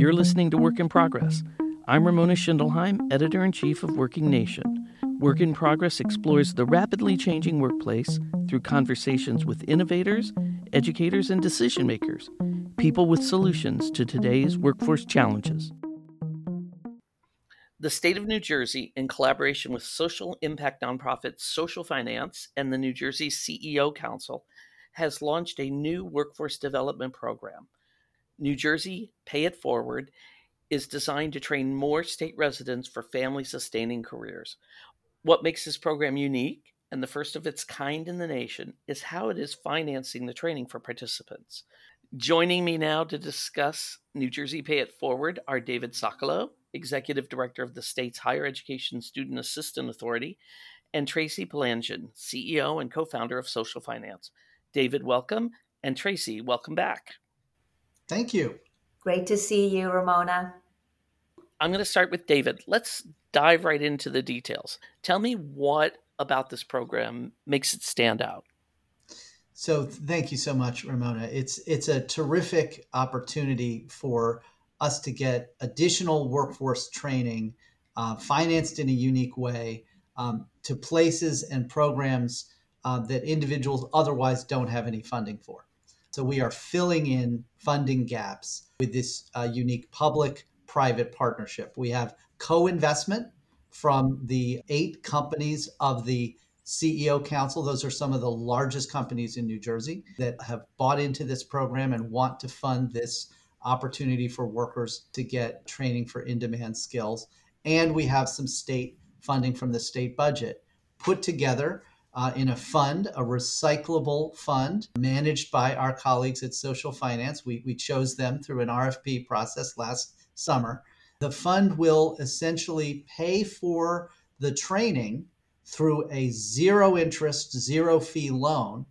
You're listening to Work in Progress. I'm Ramona Schindelheim, editor in chief of Working Nation. Work in Progress explores the rapidly changing workplace through conversations with innovators, educators, and decision makers, people with solutions to today's workforce challenges. The state of New Jersey, in collaboration with social impact nonprofit Social Finance and the New Jersey CEO Council, has launched a new workforce development program New Jersey Pay It Forward is designed to train more state residents for family sustaining careers. What makes this program unique and the first of its kind in the nation is how it is financing the training for participants. Joining me now to discuss New Jersey Pay It Forward are David Socolow, Executive Director of the state's Higher Education Student Assistance Authority, and Tracy Palandjian, CEO and co founder of Social Finance. David, welcome, and Tracy, welcome back. Thank you. Great to see you, Ramona. I'm going to start with David. Let's dive right into the details. Tell me what about this program makes it stand out. So, thank you so much, Ramona. It's it's a terrific opportunity for us to get additional workforce training, uh, financed in a unique way, um, to places and programs uh, that individuals otherwise don't have any funding for. So we are filling in funding gaps with this uh, unique public private partnership. We have co investment from the eight companies of the CEO Council. Those are some of the largest companies in New Jersey that have bought into this program and want to fund this opportunity for workers to get training for in demand skills. And we have some state funding from the state budget put together uh, in a fund, a recyclable fund managed by our colleagues at Social Finance. We, we chose them through an RFP process last summer. The fund will essentially pay for the training through a zero interest, zero fee loan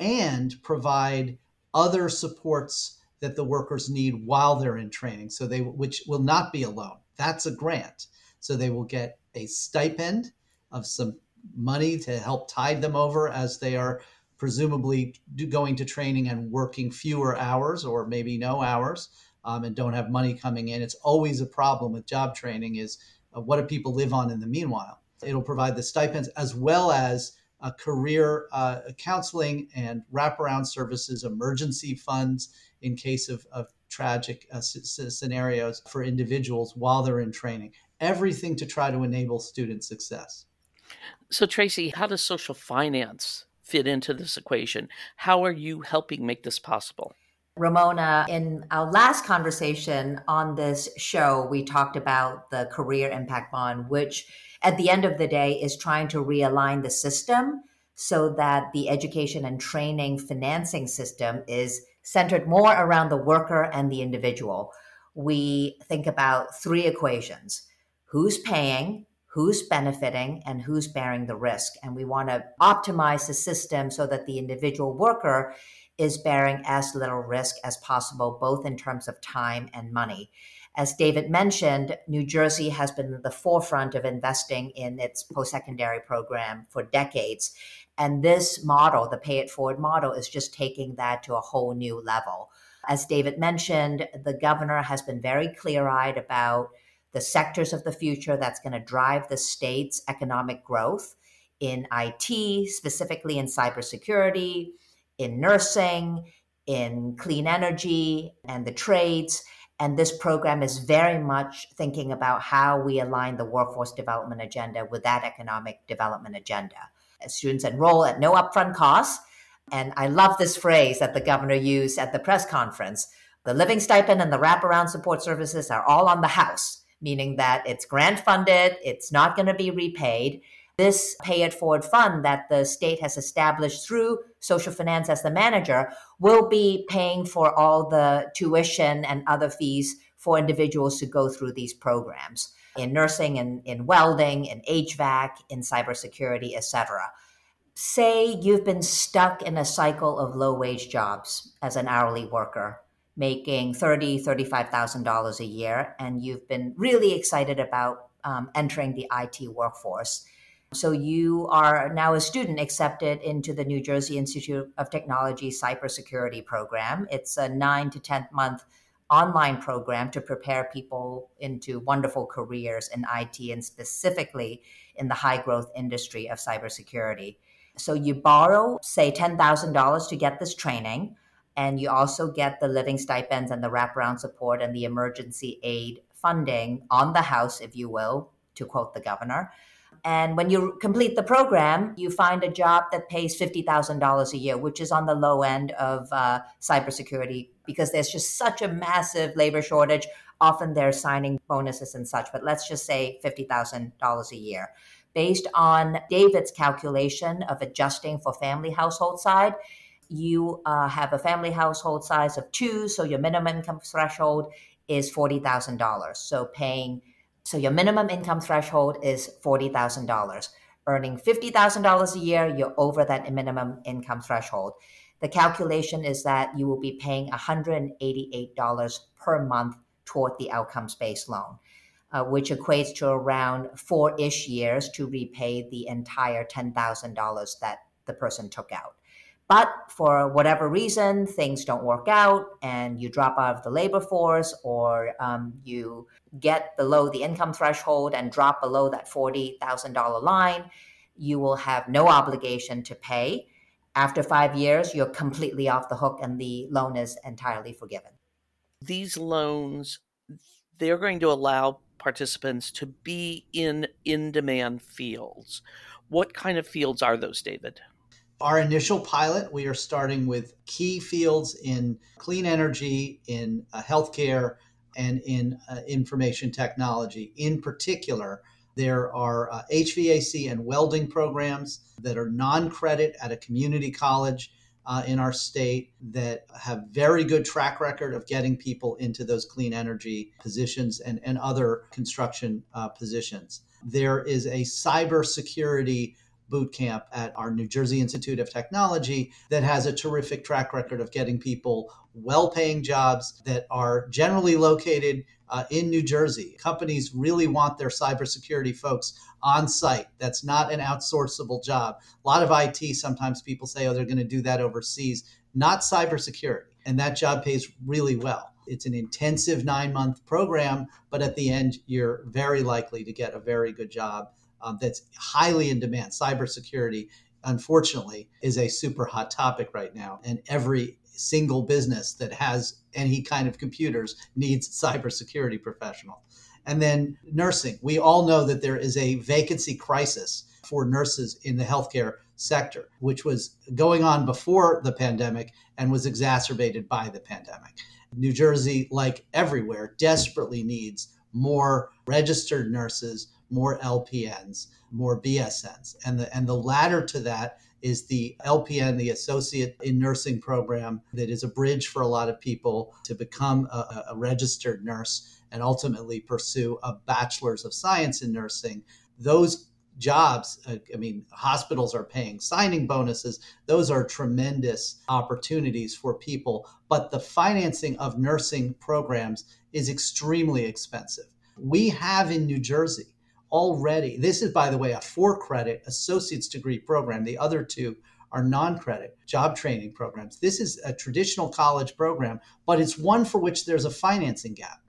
and provide other supports that the workers need while they're in training. So they which will not be a loan. That's a grant. So they will get a stipend of some money to help tide them over as they are presumably going to training and working fewer hours or maybe no hours um, and don't have money coming in. It's always a problem with job training is uh, what do people live on in the meanwhile? It'll provide the stipends as well as career uh, counseling and wraparound services, emergency funds in case of, of tragic uh, scenarios for individuals while they're in training. Everything to try to enable student success. So, Tracy, how does social finance fit into this equation? How are you helping make this possible? Ramona, in our last conversation on this show, we talked about the Career Impact Bond, which at the end of the day is trying to realign the system so that the education and training financing system is centered more around the worker and the individual. We think about three equations who's paying, who's benefiting and who's bearing the risk. And we want to optimize the system so that the individual worker is bearing as little risk as possible, both in terms of time and money. As David mentioned, New Jersey has been at the forefront of investing in its post secondary program for decades. And this model, the pay it forward model, is just taking that to a whole new level. As David mentioned, the governor has been very clear eyed about the sectors of the future that's going to drive the state's economic growth in IT, specifically in cybersecurity, in nursing, in clean energy, and the trades. And this program is very much thinking about how we align the workforce development agenda with that economic development agenda. Students enroll at no upfront cost. And I love this phrase that the governor used at the press conference the living stipend and the wraparound support services are all on the house meaning that it's grant funded, it's not going to be repaid. This pay it forward fund that the state has established through social finance as the manager will be paying for all the tuition and other fees for individuals to go through these programs in nursing and in welding, in HVAC, in cybersecurity, etc. Say you've been stuck in a cycle of low wage jobs as an hourly worker making thirty, thirty-five thousand dollars a year, and you've been really excited about um, entering the IT workforce. So you are now a student accepted into the New Jersey Institute of Technology cybersecurity program. It's a nine to ten month online program to prepare people into wonderful careers in IT and specifically in the high growth industry of cybersecurity. So you borrow, say, $10,000 to get this training, and you also get the living stipends and the wraparound support and the emergency aid funding on the house, if you will, to quote the governor. And when you complete the program, you find a job that pays $50,000 a year, which is on the low end of uh, cybersecurity because there's just such a massive labor shortage. Often they're signing bonuses and such, but let's just say $50,000 a year. Based on David's calculation of adjusting for family household side, you uh, have a family household size of two, so your minimum income threshold is $40,000. So paying so your minimum income threshold is $40,000. Earning $50,000 a year, you're over that minimum income threshold. The calculation is that you will be paying $188 per month toward the outcomes based loan, uh, which equates to around four ish years to repay the entire $10,000 that the person took out. But for whatever reason, things don't work out and you drop out of the labor force or um, you get below the income threshold and drop below that $40,000 line, you will have no obligation to pay. After five years, you're completely off the hook and the loan is entirely forgiven. These loans, they're going to allow participants to be in in demand fields. What kind of fields are those, David? Our initial pilot, we are starting with key fields in clean energy, in uh, healthcare, and in uh, information technology. In particular, there are uh, HVAC and welding programs that are non credit at a community college uh, in our state that have very good track record of getting people into those clean energy positions and, and other construction uh, positions. There is a cybersecurity boot camp at our New Jersey Institute of Technology that has a terrific track record of getting people well paying jobs that are generally located uh, in New Jersey. Companies really want their cybersecurity folks on site. That's not an outsourceable job. A lot of IT, sometimes people say, oh, they're going to do that overseas. Not cybersecurity. And that job pays really well. It's an intensive nine month program, but at the end, you're very likely to get a very good job um, that's highly in demand. Cybersecurity, unfortunately, is a super hot topic right now, and every single business that has any kind of computers needs cybersecurity professional. And then nursing. We all know that there is a vacancy crisis for nurses in the healthcare sector, which was going on before the pandemic and was exacerbated by the pandemic. New Jersey, like everywhere, desperately needs more registered nurses, more LPNs, more BSNs. And the and the latter to that is the LPN, the Associate in Nursing program, that is a bridge for a lot of people to become a, a registered nurse and ultimately pursue a bachelor's of science in nursing. Those jobs, uh, I mean, hospitals are paying signing bonuses. Those are tremendous opportunities for people. But the financing of nursing programs is extremely expensive. We have in New Jersey already, this is, by the way, a four credit associate's degree program. The other two are non credit job training programs. This is a traditional college program, but it's one for which there's a financing gap.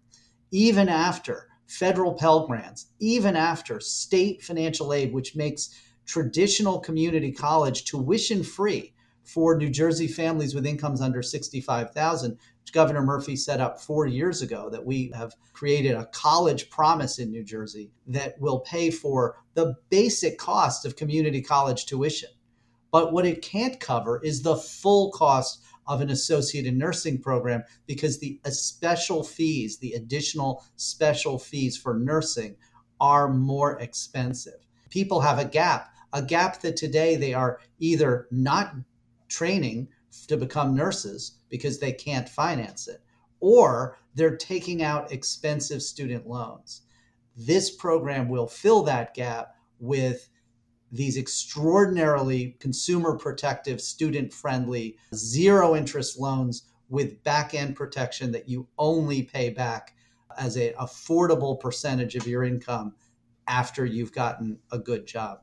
Even after federal Pell Grants, even after state financial aid, which makes traditional community college tuition free for New Jersey families with incomes under 65,000, which Governor Murphy set up 4 years ago that we have created a college promise in New Jersey that will pay for the basic cost of community college tuition. But what it can't cover is the full cost of an associate in nursing program because the special fees, the additional special fees for nursing are more expensive. People have a gap, a gap that today they are either not training to become nurses because they can't finance it, or they're taking out expensive student loans. This program will fill that gap with these extraordinarily consumer protective, student friendly, zero interest loans with back end protection that you only pay back as an affordable percentage of your income after you've gotten a good job.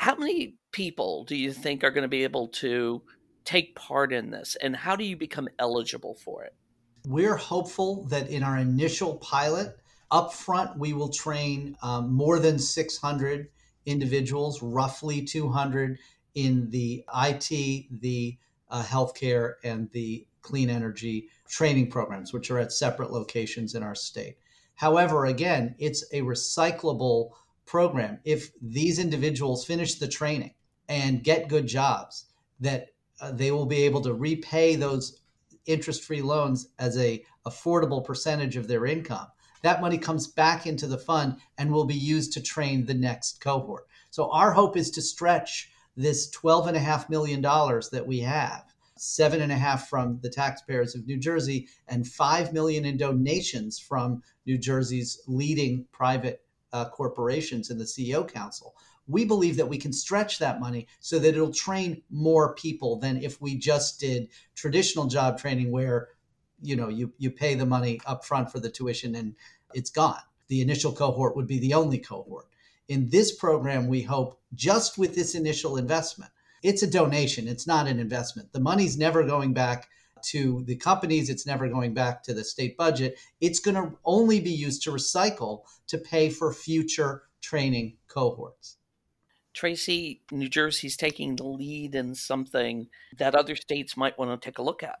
How many people do you think are going to be able to take part in this and how do you become eligible for it? we're hopeful that in our initial pilot, upfront, we will train um, more than 600 individuals, roughly 200 in the IT, the uh, healthcare, and the clean energy training programs, which are at separate locations in our state. However, again, it's a recyclable program. If these individuals finish the training and get good jobs, that uh, they will be able to repay those interest-free loans as a affordable percentage of their income. That money comes back into the fund and will be used to train the next cohort. So our hope is to stretch this $12.5 million that we have seven and a half from the taxpayers of New Jersey, and five million in donations from New Jersey's leading private uh, corporations in the CEO Council. We believe that we can stretch that money so that it'll train more people than if we just did traditional job training where you know you, you pay the money up front for the tuition and it's gone. The initial cohort would be the only cohort. In this program, we hope just with this initial investment, it's a donation, it's not an investment. The money's never going back to the companies, it's never going back to the state budget. It's going to only be used to recycle to pay for future training cohorts. Tracy, New Jersey's taking the lead in something that other states might want to take a look at.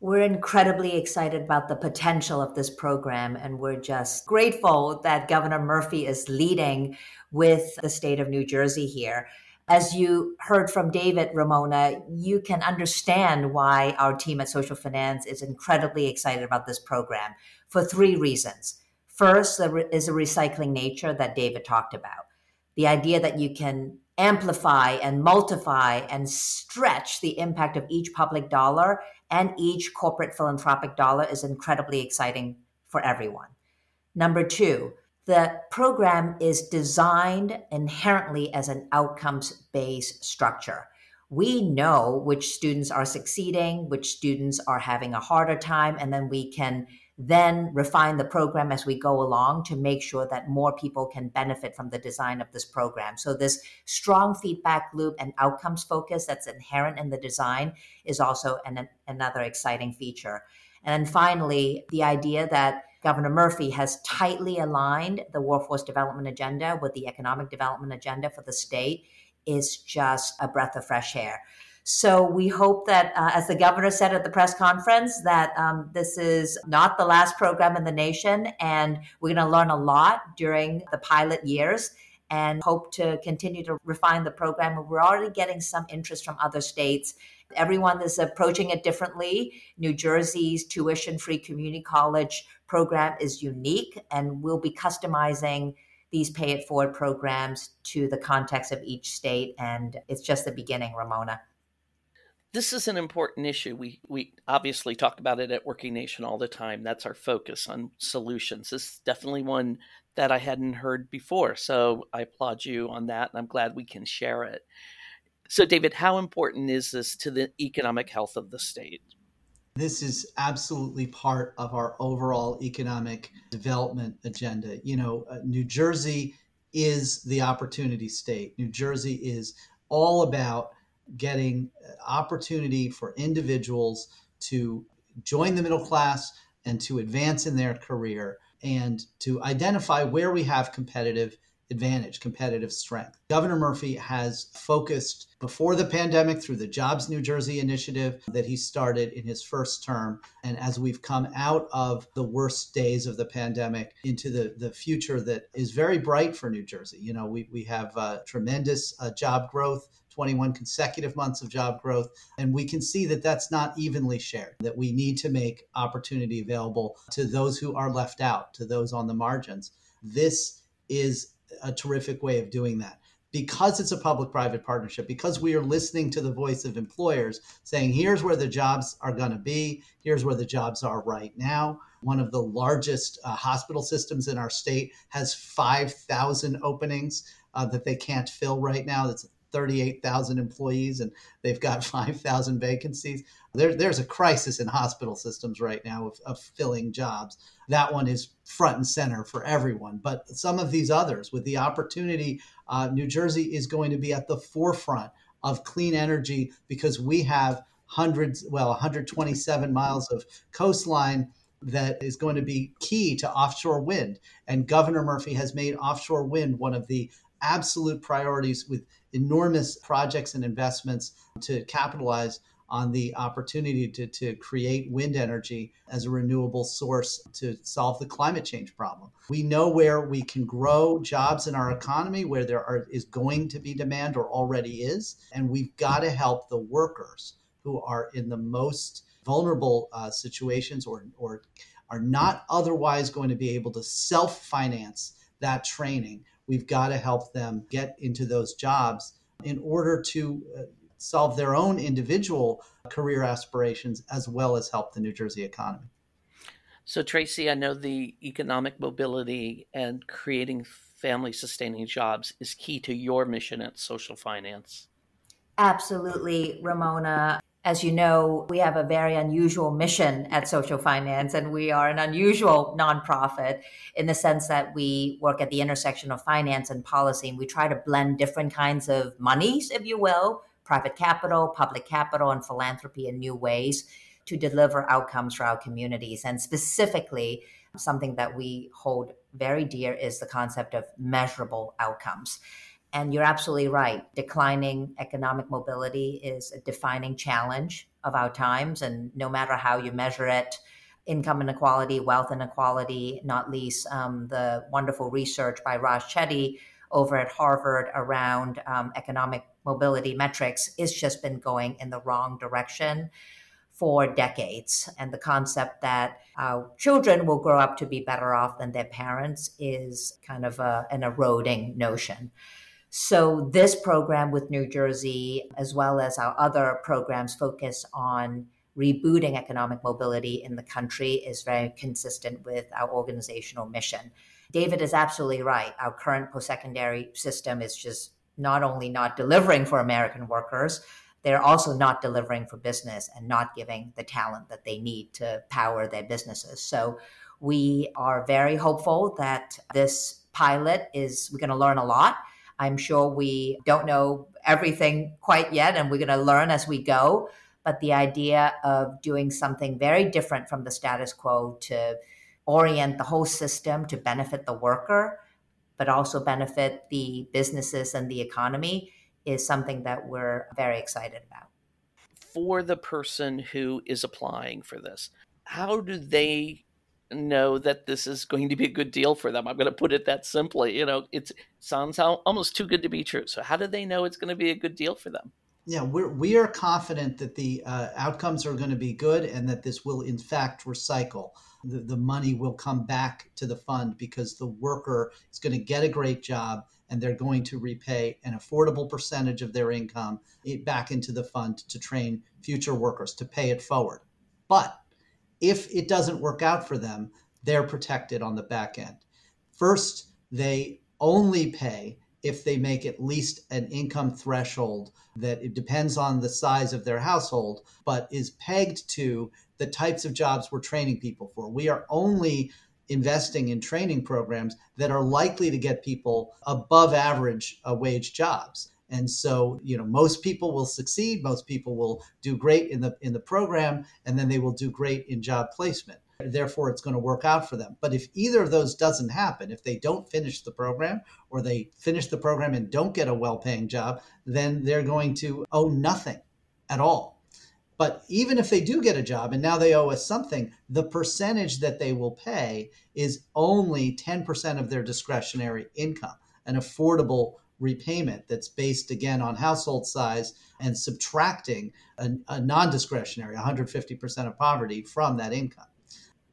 We're incredibly excited about the potential of this program, and we're just grateful that Governor Murphy is leading with the state of New Jersey here as you heard from David Ramona, you can understand why our team at Social Finance is incredibly excited about this program for three reasons. First, there is a recycling nature that David talked about. The idea that you can amplify and multiply and stretch the impact of each public dollar and each corporate philanthropic dollar is incredibly exciting for everyone. Number two, the program is designed inherently as an outcomes based structure. We know which students are succeeding, which students are having a harder time, and then we can then refine the program as we go along to make sure that more people can benefit from the design of this program. So, this strong feedback loop and outcomes focus that's inherent in the design is also an, another exciting feature. And then finally, the idea that Governor Murphy has tightly aligned the workforce development agenda with the economic development agenda for the state is just a breath of fresh air. So we hope that, uh, as the governor said at the press conference, that um, this is not the last program in the nation, and we're going to learn a lot during the pilot years and hope to continue to refine the program. We're already getting some interest from other states Everyone is approaching it differently. New Jersey's tuition free community college program is unique, and we'll be customizing these pay it forward programs to the context of each state. And it's just the beginning, Ramona. This is an important issue. We we obviously talk about it at Working Nation all the time. That's our focus on solutions. This is definitely one that I hadn't heard before. So I applaud you on that, and I'm glad we can share it. So, David, how important is this to the economic health of the state? This is absolutely part of our overall economic development agenda. You know, uh, New Jersey is the opportunity state. New Jersey is all about getting uh, opportunity for individuals to join the middle class and to advance in their career and to identify where we have competitive advantage, competitive strength. Governor Murphy has focused before the pandemic through the Jobs New Jersey initiative that he started in his first term. And as we've come out of the worst days of the pandemic into the, the future that is very bright for New Jersey, you know, we, we have uh, tremendous uh, job growth. 21 consecutive months of job growth. And we can see that that's not evenly shared, that we need to make opportunity available to those who are left out, to those on the margins. This is a terrific way of doing that because it's a public private partnership, because we are listening to the voice of employers saying, here's where the jobs are going to be, here's where the jobs are right now. One of the largest uh, hospital systems in our state has 5,000 openings uh, that they can't fill right now. That's 38,000 employees and they've got 5,000 vacancies. There, there's a crisis in hospital systems right now of, of filling jobs. That one is front and center for everyone. But some of these others, with the opportunity, uh, New Jersey is going to be at the forefront of clean energy because we have hundreds, well, 127 miles of coastline that is going to be key to offshore wind. And Governor Murphy has made offshore wind one of the absolute priorities with enormous projects and investments to capitalize on the opportunity to, to create wind energy as a renewable source to solve the climate change problem. We know where we can grow jobs in our economy, where there are, is going to be demand or already is, and we've got to help the workers who are in the most vulnerable uh, situations or, or are not otherwise going to be able to self finance that training. We've got to help them get into those jobs in order to uh, solve their own individual career aspirations as well as help the New Jersey economy. So, Tracy, I know the economic mobility and creating family sustaining jobs is key to your mission at Social Finance. Absolutely, Ramona. As you know, we have a very unusual mission at Social Finance, and we are an unusual nonprofit in the sense that we work at the intersection of finance and policy, and we try to blend different kinds of monies, if you will, private capital, public capital, and philanthropy in new ways to deliver outcomes for our communities. And specifically, something that we hold very dear is the concept of measurable outcomes. And you're absolutely right. Declining economic mobility is a defining challenge of our times. And no matter how you measure it, income inequality, wealth inequality, not least um, the wonderful research by Raj Chetty over at Harvard around um, economic mobility metrics, it's just been going in the wrong direction for decades. And the concept that our children will grow up to be better off than their parents is kind of a, an eroding notion. So, this program with New Jersey, as well as our other programs, focus on rebooting economic mobility in the country, is very consistent with our organizational mission. David is absolutely right. Our current post secondary system is just not only not delivering for American workers, they're also not delivering for business and not giving the talent that they need to power their businesses. So, we are very hopeful that this pilot is, we're going to learn a lot I'm sure we don't know everything quite yet, and we're going to learn as we go. But the idea of doing something very different from the status quo to orient the whole system to benefit the worker, but also benefit the businesses and the economy is something that we're very excited about. For the person who is applying for this, how do they know that this is going to be a good deal for them. I'm going to put it that simply. You know, it sounds almost too good to be true. So how do they know it's going to be a good deal for them? Yeah, we're we are confident that the uh, outcomes are going to be good and that this will in fact recycle. The, the money will come back to the fund because the worker is going to get a great job and they're going to repay an affordable percentage of their income back into the fund to train future workers to pay it forward. But if it doesn't work out for them, they're protected on the back end. First, they only pay if they make at least an income threshold that it depends on the size of their household, but is pegged to the types of jobs we're training people for. We are only investing in training programs that are likely to get people above average uh, wage jobs. And so, you know, most people will succeed, most people will do great in the in the program, and then they will do great in job placement. Therefore, it's going to work out for them. But if either of those doesn't happen, if they don't finish the program or they finish the program and don't get a well-paying job, then they're going to owe nothing at all. But even if they do get a job and now they owe us something, the percentage that they will pay is only 10% of their discretionary income, an affordable repayment that's based again on household size and subtracting a, a non discretionary 150% of poverty from that income.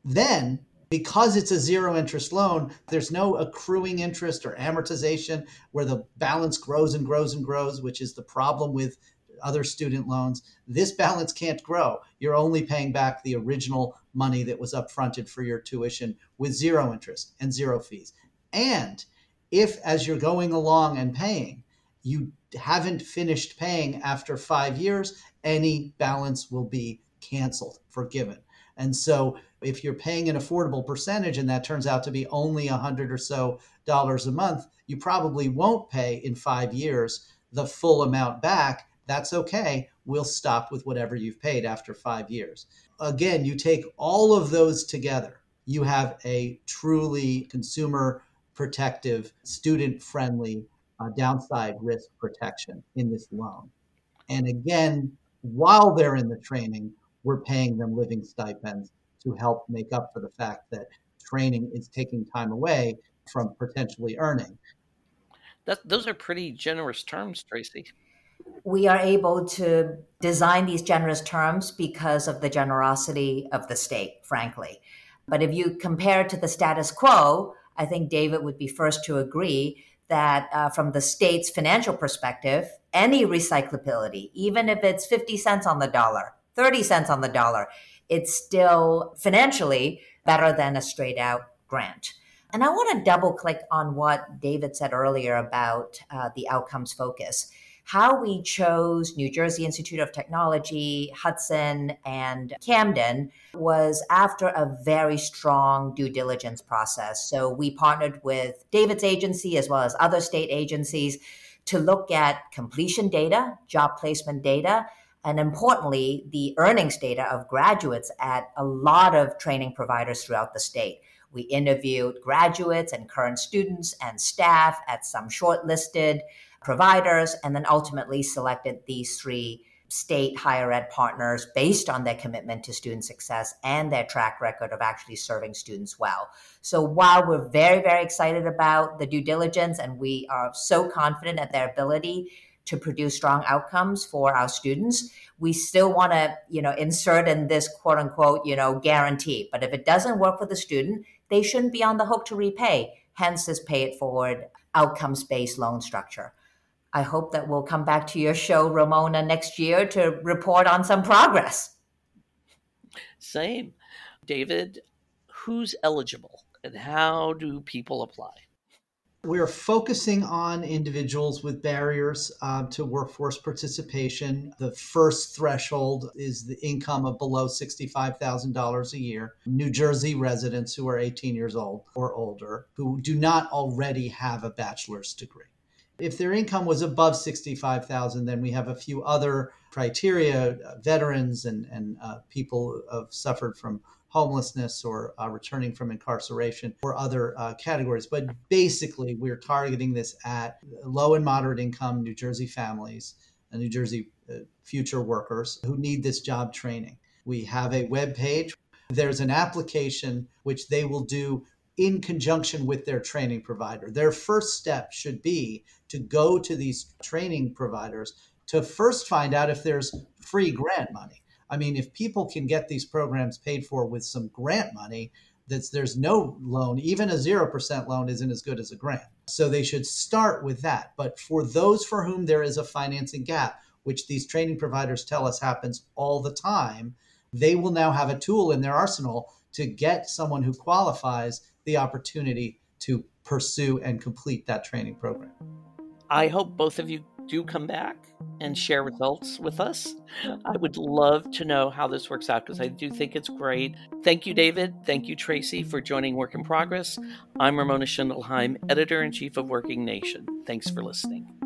Then, because it's a zero interest loan, there's no accruing interest or amortization where the balance grows and grows and grows, which is the problem with other student loans. This balance can't grow. You're only paying back the original money that was upfronted for your tuition with zero interest and zero fees. And if as you're going along and paying, you haven't finished paying after five years, any balance will be canceled, forgiven. And so if you're paying an affordable percentage and that turns out to be only a hundred or so dollars a month, you probably won't pay in five years the full amount back that's okay. We'll stop with whatever you've paid after five years. Again, you take all of those together, you have a truly consumer protective, student friendly uh, downside risk protection in this loan. And again, while they're in the training, we're paying them living stipends to help make up for the fact that training is taking time away from potentially earning. That, those are pretty generous terms, Tracy. We are able to design these generous terms because of the generosity of the state, frankly. But if you compare to the status quo, I think David would be first to agree that uh, from the state's financial perspective, any recyclability, even if it's 50 cents on the dollar, 30 cents on the dollar, it's still financially better than a straight out grant. And I want to double click on what David said earlier about uh, the outcomes focus. How we chose New Jersey Institute of Technology, Hudson, and Camden was after a very strong due diligence process. So we partnered with David's agency as well as other state agencies to look at completion data, job placement data, and importantly, the earnings data of graduates at a lot of training providers throughout the state. We interviewed graduates and current students and staff at some shortlisted providers, and then ultimately selected these three state higher ed partners based on their commitment to student success and their track record of actually serving students well. So while we're very, very excited about the due diligence and we are so confident at their ability to produce strong outcomes for our students, we still want to, you know, insert in this quote unquote, you know, guarantee. But if it doesn't work for the student, they shouldn't be on the hook to repay. Hence this pay it forward outcomes based loan structure. I hope that we'll come back to your show, Ramona, next year to report on some progress. Same. David, who's eligible and how do people apply? We're focusing on individuals with barriers uh, to workforce participation. The first threshold is the income of below $65,000 a year. New Jersey residents who are 18 years old or older who do not already have a bachelor's degree. If their income was above 65,000, then we have a few other criteria, uh, veterans and, and uh, people have suffered from homelessness or uh, returning from incarceration or other uh, categories. But basically, we're targeting this at low and moderate income New Jersey families and New Jersey uh, future workers who need this job training. We have a web page. There's an application which they will do in conjunction with their training provider. Their first step should be to go to these training providers to first find out if there's free grant money. I mean, if people can get these programs paid for with some grant money, that's there's no loan, even a 0% loan isn't as good as a grant. So they should start with that. But for those for whom there is a financing gap, which these training providers tell us happens all the time, they will now have a tool in their arsenal to get someone who qualifies the opportunity to pursue and complete that training program. I hope both of you do come back and share results with us. I would love to know how this works out because I do think it's great. Thank you, David. Thank you, Tracy, for joining Work in Progress. I'm Ramona Schindelheim, editor in chief of Working Nation. Thanks for listening.